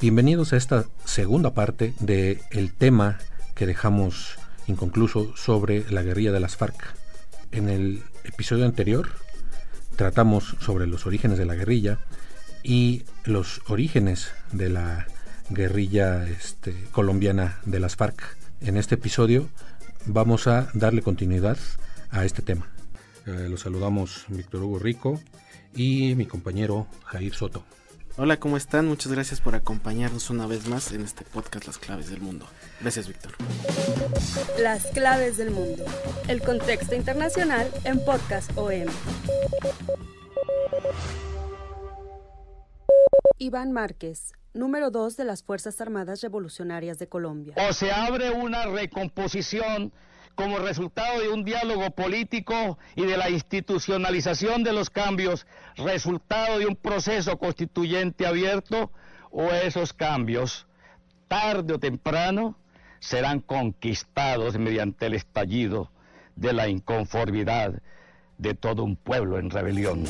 Bienvenidos a esta segunda parte del el tema que dejamos inconcluso sobre la guerrilla de las FARC. En el episodio anterior tratamos sobre los orígenes de la guerrilla y los orígenes de la guerrilla este, colombiana de las FARC. En este episodio vamos a darle continuidad a este tema. Eh, los saludamos Víctor Hugo Rico y mi compañero Jair Soto. Hola, ¿cómo están? Muchas gracias por acompañarnos una vez más en este podcast Las Claves del Mundo. Gracias, Víctor. Las Claves del Mundo. El contexto internacional en Podcast OM. Iván Márquez, número 2 de las Fuerzas Armadas Revolucionarias de Colombia. O se abre una recomposición como resultado de un diálogo político y de la institucionalización de los cambios, resultado de un proceso constituyente abierto, o esos cambios, tarde o temprano, serán conquistados mediante el estallido de la inconformidad de todo un pueblo en rebelión.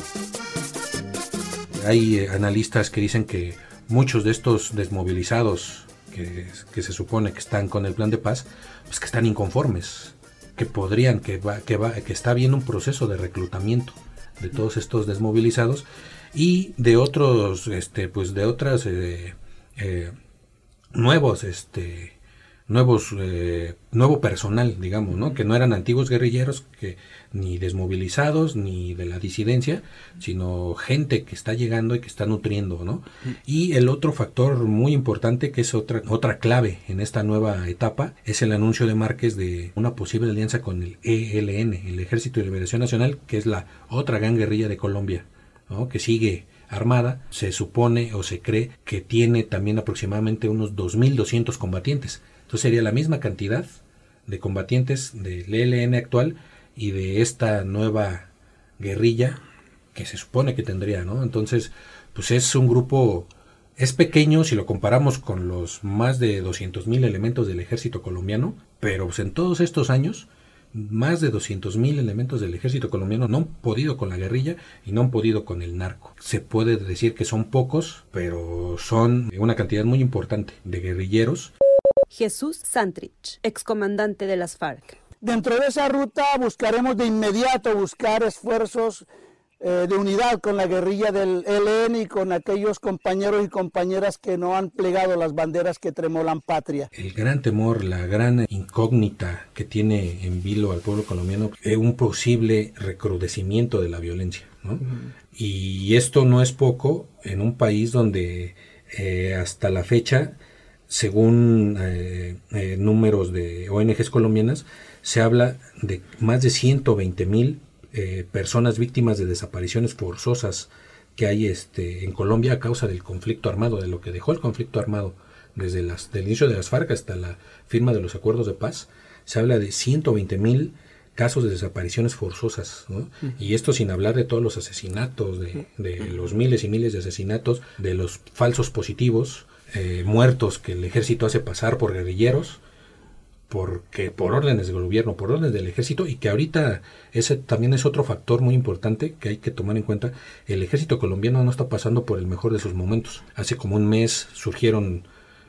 Hay eh, analistas que dicen que muchos de estos desmovilizados que, que, se supone que están con el plan de paz, pues que están inconformes, que podrían, que, va, que, va, que está habiendo un proceso de reclutamiento de todos estos desmovilizados y de otros, este, pues de otras eh, eh, nuevos, este, nuevos, eh, nuevo personal, digamos, ¿no? Que no eran antiguos guerrilleros, que ni desmovilizados, ni de la disidencia, sino gente que está llegando y que está nutriendo, ¿no? Y el otro factor muy importante, que es otra, otra clave en esta nueva etapa, es el anuncio de Márquez de una posible alianza con el ELN, el Ejército de Liberación Nacional, que es la otra gran guerrilla de Colombia, ¿no? Que sigue armada, se supone o se cree que tiene también aproximadamente unos 2.200 combatientes. Entonces sería la misma cantidad de combatientes del ELN actual y de esta nueva guerrilla que se supone que tendría, ¿no? Entonces, pues es un grupo, es pequeño si lo comparamos con los más de 200.000 elementos del ejército colombiano, pero pues en todos estos años, más de 200.000 elementos del ejército colombiano no han podido con la guerrilla y no han podido con el narco. Se puede decir que son pocos, pero son una cantidad muy importante de guerrilleros Jesús Santrich, excomandante de las FARC. Dentro de esa ruta buscaremos de inmediato buscar esfuerzos eh, de unidad con la guerrilla del ELN y con aquellos compañeros y compañeras que no han plegado las banderas que tremolan patria. El gran temor, la gran incógnita que tiene en vilo al pueblo colombiano es un posible recrudecimiento de la violencia. ¿no? Y esto no es poco en un país donde eh, hasta la fecha según eh, eh, números de ONGs colombianas, se habla de más de 120 mil eh, personas víctimas de desapariciones forzosas que hay este, en Colombia a causa del conflicto armado, de lo que dejó el conflicto armado desde las, el inicio de las FARC hasta la firma de los acuerdos de paz. Se habla de 120 mil casos de desapariciones forzosas, ¿no? Y esto sin hablar de todos los asesinatos, de, de, los miles y miles de asesinatos, de los falsos positivos, eh, muertos que el ejército hace pasar por guerrilleros, porque por órdenes del gobierno, por órdenes del ejército, y que ahorita ese también es otro factor muy importante que hay que tomar en cuenta. El ejército colombiano no está pasando por el mejor de sus momentos. Hace como un mes surgieron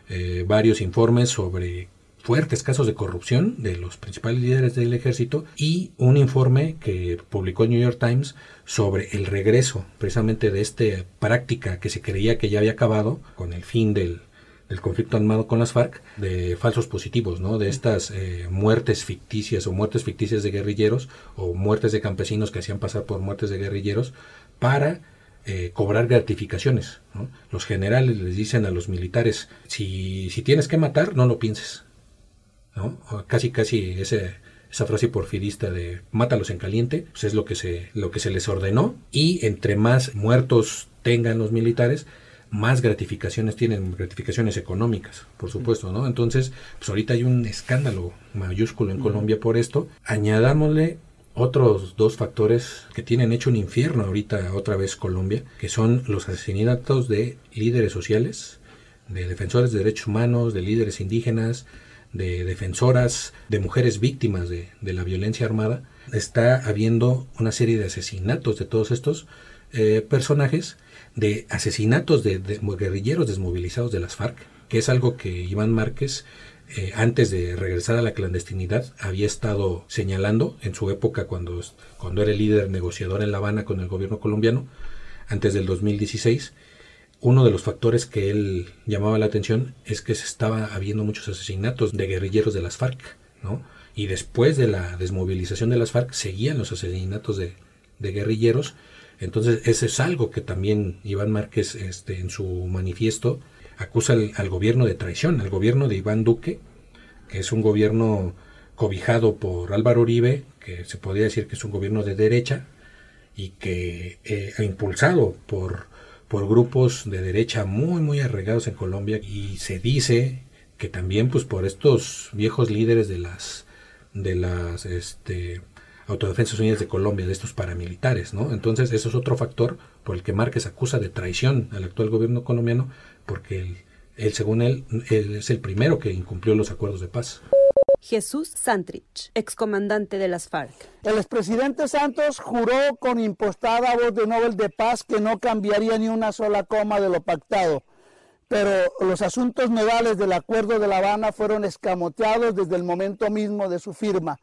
eh, varios informes sobre fuertes casos de corrupción de los principales líderes del ejército y un informe que publicó el New York Times sobre el regreso precisamente de esta práctica que se creía que ya había acabado con el fin del, conflicto armado con las FARC, de falsos positivos, ¿no? de estas eh, muertes ficticias o muertes ficticias de guerrilleros o muertes de campesinos que hacían pasar por muertes de guerrilleros para eh, cobrar gratificaciones. Los generales les dicen a los militares, si, si tienes que matar, no lo pienses. ¿no? Casi, casi ese, esa frase porfirista de mátalos en caliente, pues es lo que, se, lo que se les ordenó. Y entre más muertos tengan los militares, más gratificaciones tienen, gratificaciones económicas, por supuesto, ¿no? Entonces, pues ahorita hay un escándalo mayúsculo en Colombia por esto. Añadámosle otros dos factores que tienen hecho un infierno ahorita otra vez Colombia, que son los asesinatos de líderes sociales, de defensores de derechos humanos, de líderes indígenas, de defensoras, de mujeres víctimas de, la violencia armada. Está habiendo una serie de asesinatos de todos estos eh, personajes, de asesinatos de, guerrilleros desmovilizados de las FARC, que es algo que Iván Márquez eh, antes de regresar a la clandestinidad, había estado señalando en su época cuando, cuando era el líder negociador en La Habana con el gobierno colombiano, antes del 2016, uno de los factores que él llamaba la atención es que se estaba habiendo muchos asesinatos de guerrilleros de las FARC, ¿no? Y después de la desmovilización de las FARC seguían los asesinatos de guerrilleros. Entonces, ese es algo que también Iván Márquez este, en su manifiesto acusa al, gobierno de traición, al gobierno de Iván Duque, que es un gobierno cobijado por Álvaro Uribe, que se podría decir que es un gobierno de derecha y que eh, ha impulsado por, por grupos de derecha muy muy arraigados en Colombia. Y se dice que también pues por estos viejos líderes de las de las este Autodefensas Unidas de Colombia, de estos paramilitares, ¿no? Entonces, eso es otro factor por el que Márquez acusa de traición al actual gobierno colombiano, porque él, según él, es el primero que incumplió los acuerdos de paz. Jesús Santrich, excomandante de las FARC. El expresidente Santos juró con impostada voz de Nobel de Paz que no cambiaría ni una sola coma de lo pactado, pero los asuntos nodales del acuerdo de La Habana fueron escamoteados desde el momento mismo de su firma.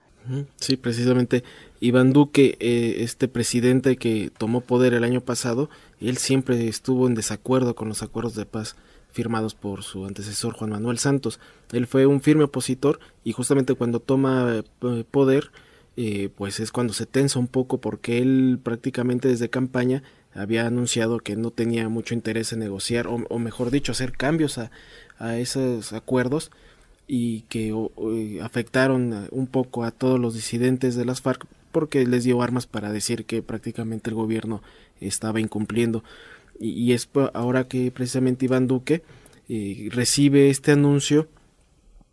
Sí, precisamente Iván Duque, eh, este presidente que tomó poder el año pasado, él siempre estuvo en desacuerdo con los acuerdos de paz firmados por su antecesor Juan Manuel Santos. Él fue un firme opositor y justamente cuando toma eh, poder, eh, pues es cuando se tensa un poco porque él prácticamente desde campaña había anunciado que no tenía mucho interés en negociar o, mejor dicho hacer cambios a, a esos acuerdos y que afectaron un poco a todos los disidentes de las FARC porque les dio armas para decir que prácticamente el gobierno estaba incumpliendo. Y, es ahora que precisamente Iván Duque eh, recibe este anuncio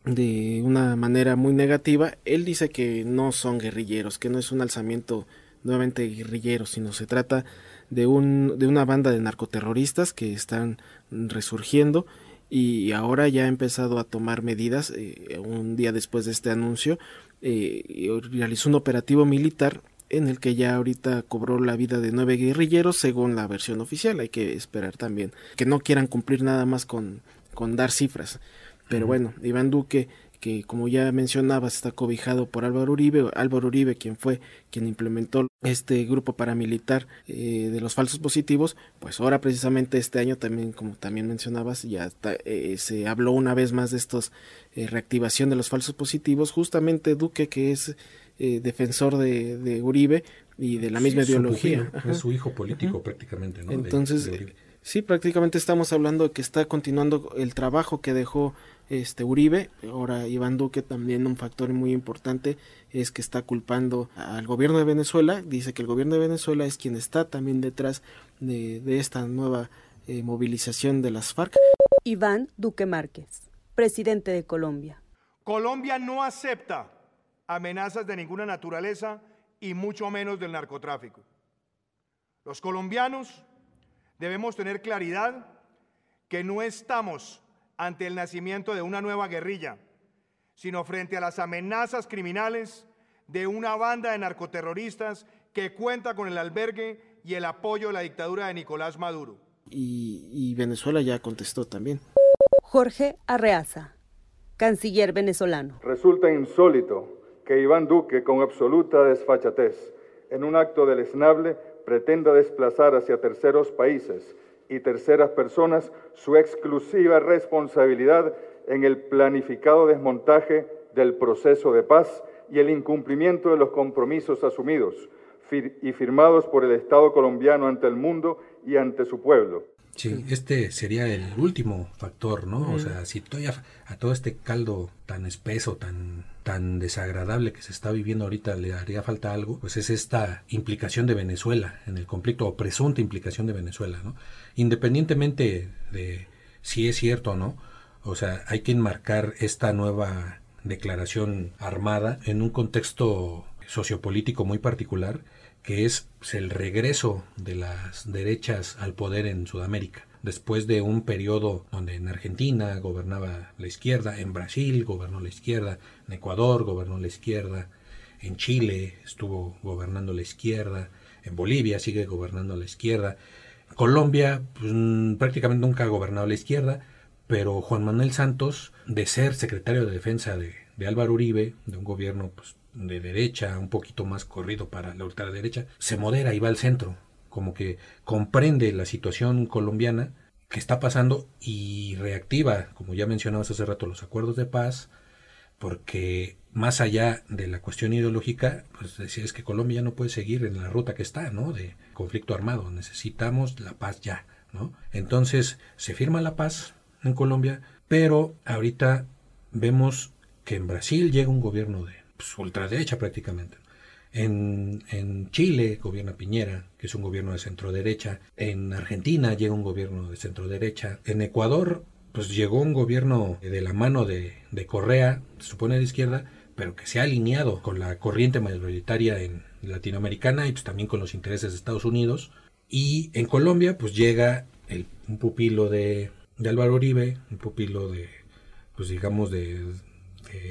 de una manera muy negativa, él dice que no son guerrilleros, que no es un alzamiento nuevamente guerrillero, sino se trata de, un, de una banda de narcoterroristas que están resurgiendo y ahora ya ha empezado a tomar medidas eh, un día después de este anuncio eh, realizó un operativo militar en el que ya ahorita cobró la vida de nueve guerrilleros según la versión oficial. Hay que esperar también que no quieran cumplir nada más con, con dar cifras. Pero bueno Iván Duque que como ya mencionabas está cobijado por Álvaro Uribe, Álvaro Uribe quien fue quien implementó este grupo paramilitar eh, de los falsos positivos, pues ahora precisamente este año también como también mencionabas ya eh, se habló una vez más de estos eh, reactivación de los falsos positivos, justamente Duque que es defensor de, Uribe y de la misma ideología. es su hijo político prácticamente, ¿no? Entonces, sí, prácticamente estamos hablando de que está continuando el trabajo que dejó este Uribe, ahora Iván Duque también un factor muy importante es que está culpando al gobierno de Venezuela, dice que el gobierno de Venezuela es quien está también detrás de, esta nueva eh, movilización de las FARC. Iván Duque Márquez, presidente de Colombia. Colombia no acepta amenazas de ninguna naturaleza y mucho menos del narcotráfico. Los colombianos debemos tener claridad que no estamos ante el nacimiento de una nueva guerrilla, sino frente a las amenazas criminales de una banda de narcoterroristas que cuenta con el albergue y el apoyo de la dictadura de Nicolás Maduro. Y, Venezuela ya contestó también. Jorge Arreaza, canciller venezolano. Resulta insólito que Iván Duque, con absoluta desfachatez, en un acto deleznable, pretenda desplazar hacia terceros países y terceras personas su exclusiva responsabilidad en el planificado desmontaje del proceso de paz y el incumplimiento de los compromisos asumidos y firmados por el Estado colombiano ante el mundo y ante su pueblo. Sí, este sería el último factor, ¿no? O sea, si todavía a todo este caldo tan espeso, tan, tan desagradable que se está viviendo ahorita le haría falta algo, pues es esta implicación de Venezuela en el conflicto, o presunta implicación de Venezuela, ¿no? Independientemente de si es cierto o no, o sea, hay que enmarcar esta nueva declaración armada en un contexto sociopolítico muy particular que es el regreso de las derechas al poder en Sudamérica. Después de un periodo donde en Argentina gobernaba la izquierda, en Brasil gobernó la izquierda, en Ecuador gobernó la izquierda, en Chile estuvo gobernando la izquierda, en Bolivia sigue gobernando la izquierda, Colombia pues, prácticamente nunca ha gobernado la izquierda, pero Juan Manuel Santos, de ser secretario de defensa de, de Álvaro Uribe, de un gobierno pues, de derecha, un poquito más corrido para la ultraderecha, se modera y va al centro, como que comprende la situación colombiana que está pasando y reactiva, como ya mencionabas hace rato, los acuerdos de paz, porque más allá de la cuestión ideológica, pues decía es que Colombia no puede seguir en la ruta que está, ¿no? De conflicto armado, necesitamos la paz ya, ¿no? Entonces se firma la paz en Colombia, pero ahorita vemos que en Brasil llega un gobierno de pues, ultraderecha prácticamente. En, en, Chile gobierna Piñera, que es un gobierno de centro derecha. En Argentina llega un gobierno de centro derecha. En Ecuador, pues llegó un gobierno de la mano de, de Correa, se supone de izquierda, pero que se ha alineado con la corriente mayoritaria en latinoamericana y pues también con los intereses de Estados Unidos. Y en Colombia, pues llega el, un pupilo de, de Álvaro Uribe, un pupilo de, pues digamos, de,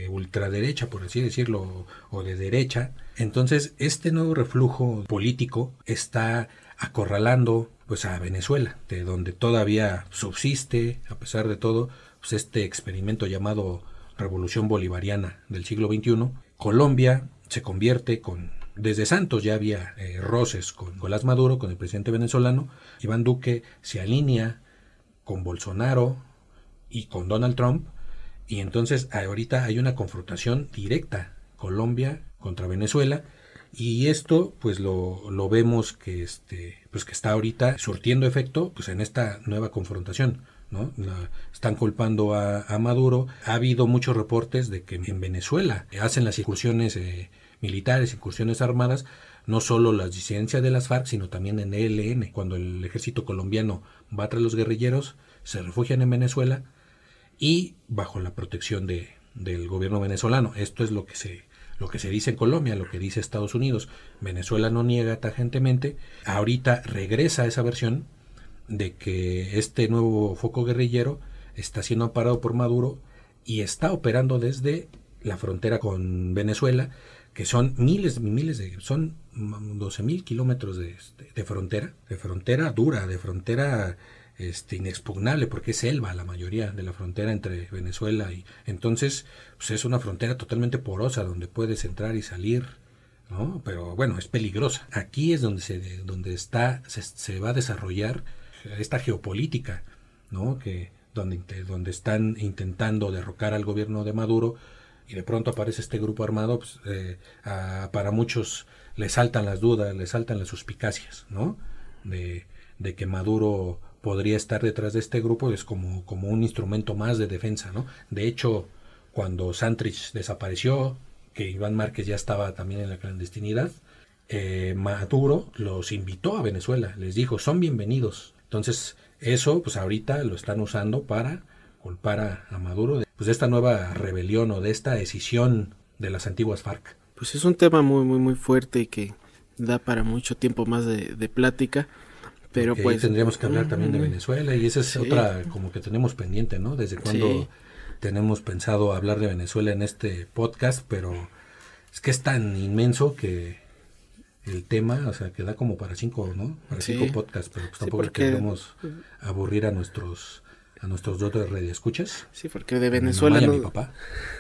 ultraderecha, por así decirlo, o de derecha. Entonces, este nuevo reflujo político está acorralando pues a Venezuela, de donde todavía subsiste, a pesar de todo, pues este experimento llamado Revolución Bolivariana del siglo XXI. Colombia se convierte con desde Santos ya había eh, roces con Nicolás Maduro, con el presidente venezolano. Iván Duque se alinea con Bolsonaro y con Donald Trump y entonces ahorita hay una confrontación directa, Colombia contra Venezuela, y esto pues lo, lo vemos que este pues que está ahorita surtiendo efecto pues en esta nueva confrontación ¿no? están culpando a, Maduro ha habido muchos reportes de que en Venezuela hacen las incursiones eh, militares incursiones armadas no solo las disidencias de las FARC sino también en ELN cuando el ejército colombiano va tras los guerrilleros se refugian en Venezuela y bajo la protección de, del gobierno venezolano. Esto es lo que se lo que se dice en Colombia, lo que dice Estados Unidos. Venezuela no niega tajantemente. Ahorita regresa esa versión de que este nuevo foco guerrillero está siendo amparado por Maduro y está operando desde la frontera con Venezuela, que son miles, miles de, son 12 mil kilómetros de, de, frontera, de frontera dura, de frontera este, inexpugnable porque es selva la mayoría de la frontera entre Venezuela y entonces pues es una frontera totalmente porosa donde puedes entrar y salir ¿no? pero bueno es peligrosa aquí es donde se donde está se, va a desarrollar esta geopolítica ¿no? que donde donde están intentando derrocar al gobierno de Maduro y de pronto aparece este grupo armado pues, eh, para muchos le saltan las dudas le saltan las suspicacias no de, de que Maduro podría estar detrás de este grupo es como, como un instrumento más de defensa, ¿no? De hecho, cuando Santrich desapareció, que Iván Márquez ya estaba también en la clandestinidad, eh, Maduro los invitó a Venezuela, les dijo, son bienvenidos. Entonces, eso, pues ahorita lo están usando para culpar a, Maduro de, pues, de esta nueva rebelión o de esta decisión de las antiguas FARC. Pues es un tema muy, muy, muy fuerte que da para mucho tiempo más de plática. Pero pues tendríamos que hablar también de Venezuela y esa es otra como que tenemos pendiente, ¿no? Desde cuando tenemos pensado hablar de Venezuela en este podcast, pero es que es tan inmenso que el tema, o sea, que da como para cinco, ¿no? Para cinco podcasts, pero pues tampoco queremos aburrir a nuestros a nuestros dos escuchas Sí, porque de Venezuela. no, mi papá.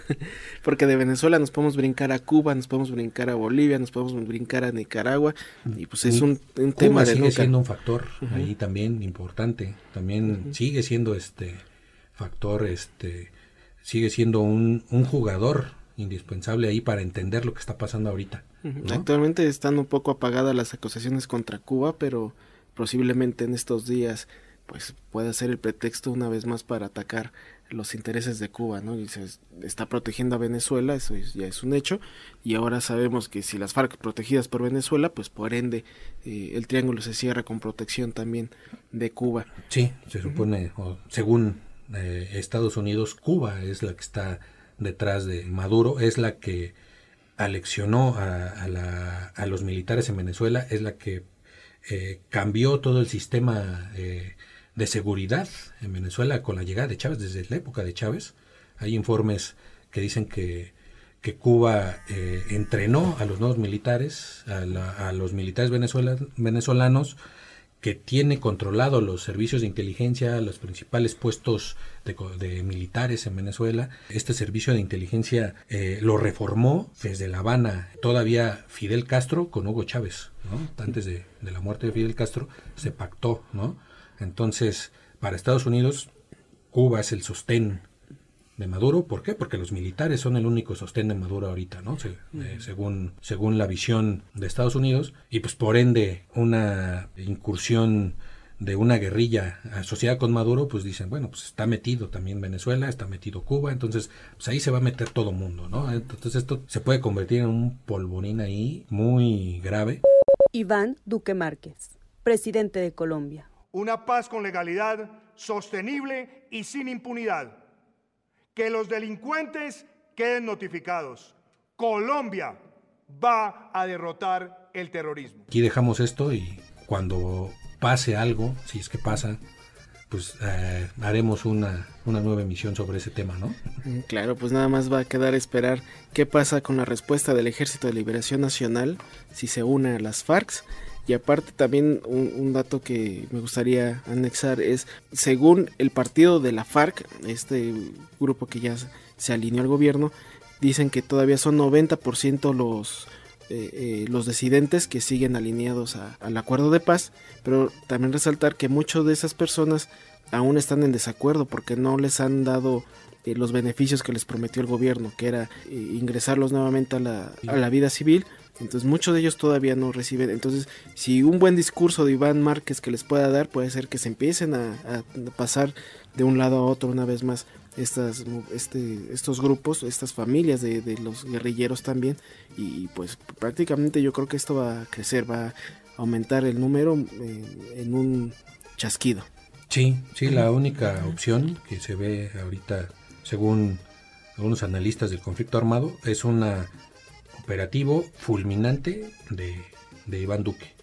porque de Venezuela nos podemos brincar a Cuba, nos podemos brincar a Bolivia, nos podemos brincar a Nicaragua. Y pues es un, tema de. Sigue siendo un factor ahí también importante. También sigue siendo este factor, este. Sigue siendo un, un jugador indispensable ahí para entender lo que está pasando ahorita. Actualmente están un poco apagadas las acusaciones contra Cuba, pero posiblemente en estos días pues puede ser el pretexto una vez más para atacar los intereses de Cuba, ¿no? Y se está protegiendo a Venezuela, eso ya es un hecho, y ahora sabemos que si las FARC protegidas por Venezuela, pues por ende eh, el triángulo se cierra con protección también de Cuba. Sí, se supone, o según eh, Estados Unidos, Cuba es la que está detrás de Maduro, es la que aleccionó a, a, los militares en Venezuela, es la que eh, cambió todo el sistema eh, de seguridad en Venezuela con la llegada de Chávez, desde la época de Chávez. Hay informes que dicen que, que Cuba eh, entrenó a los nuevos militares, a, a los militares venezolanos, que tiene controlado los servicios de inteligencia, los principales puestos de, militares en Venezuela. Este servicio de inteligencia eh, lo reformó desde La Habana todavía Fidel Castro con Hugo Chávez. ¿no? Antes de, de, la muerte de Fidel Castro se pactó. ¿no? Entonces, para Estados Unidos, Cuba es el sostén de Maduro. ¿Por qué? Porque los militares son el único sostén de Maduro ahorita, ¿no? Eh, según, según la visión de Estados Unidos. Y pues por ende, una incursión de una guerrilla asociada con Maduro, pues dicen, bueno, pues está metido también Venezuela, está metido Cuba, entonces pues ahí se va a meter todo mundo, ¿no? Entonces esto se puede convertir en un polvorín ahí muy grave. Iván Duque Márquez, presidente de Colombia. Una paz con legalidad, sostenible y sin impunidad que los delincuentes queden notificados. Colombia va a derrotar el terrorismo. Aquí dejamos esto y cuando pase algo, si es que pasa, pues eh, haremos una, una, nueva emisión sobre ese tema, ¿no? Mm, claro, pues nada más va a quedar esperar qué pasa con la respuesta del Ejército de Liberación Nacional, si se une a las FARC y aparte también un, dato que me gustaría anexar es, según el partido de la FARC, este grupo que ya se alineó al gobierno, dicen que todavía son 90% los, eh, eh, los decidentes que siguen alineados al acuerdo de paz, pero también resaltar que muchas de esas personas aún están en desacuerdo porque no les han dado eh, los beneficios que les prometió el gobierno, que era ingresarlos nuevamente a la, a la vida civil entonces muchos de ellos todavía no reciben. Entonces si un buen discurso de Iván Márquez que les pueda dar puede ser que se empiecen a, pasar de un lado a otro una vez más estas, este, estos grupos, estas familias de, los guerrilleros también. Y pues prácticamente yo creo que esto va a crecer, va a aumentar el número eh, en un chasquido. Sí, sí, la única opción que se ve ahorita, según algunos analistas del conflicto armado, es una operativo fulminante de, Iván Duque.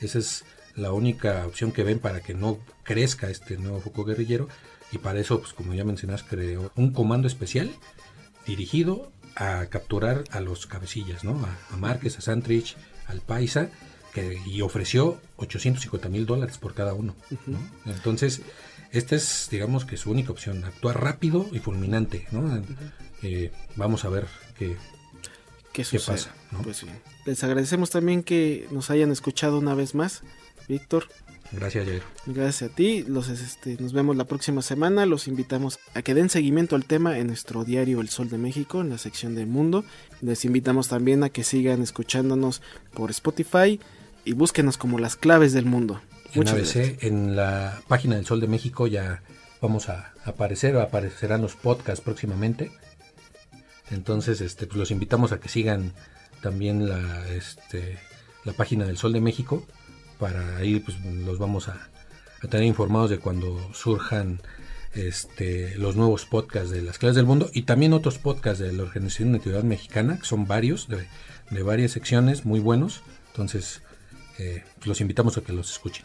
Esa es la única opción que ven para que no crezca este nuevo foco guerrillero y para eso, pues como ya mencionas, creó un comando especial dirigido a capturar a los cabecillas, ¿no? A, Márquez, a Santrich, al Paisa, que, y ofreció 850 mil dólares por cada uno. Entonces, esta es, digamos que su única opción, actuar rápido y fulminante, ¿no? Eh, vamos a ver qué, qué, pasa. Pues Les agradecemos también que nos hayan escuchado una vez más, Víctor. Gracias, Jair. Gracias a ti. Los, este, nos vemos la próxima semana. Los invitamos a que den seguimiento al tema en nuestro diario El Sol de México, en la sección de Mundo. Les invitamos también a que sigan escuchándonos por Spotify y búsquenos como las claves del mundo. En ABC, en la página del Sol de México ya vamos a aparecer, aparecerán los podcasts próximamente. Entonces, este, pues los invitamos a que sigan también la, este, la página del Sol de México para ahí pues los vamos a, tener informados de cuando surjan este, los nuevos podcasts de las clases del mundo y también otros podcasts de la Organización de Actividad Mexicana, que son varios, de, varias secciones, muy buenos. Entonces, eh, los invitamos a que los escuchen.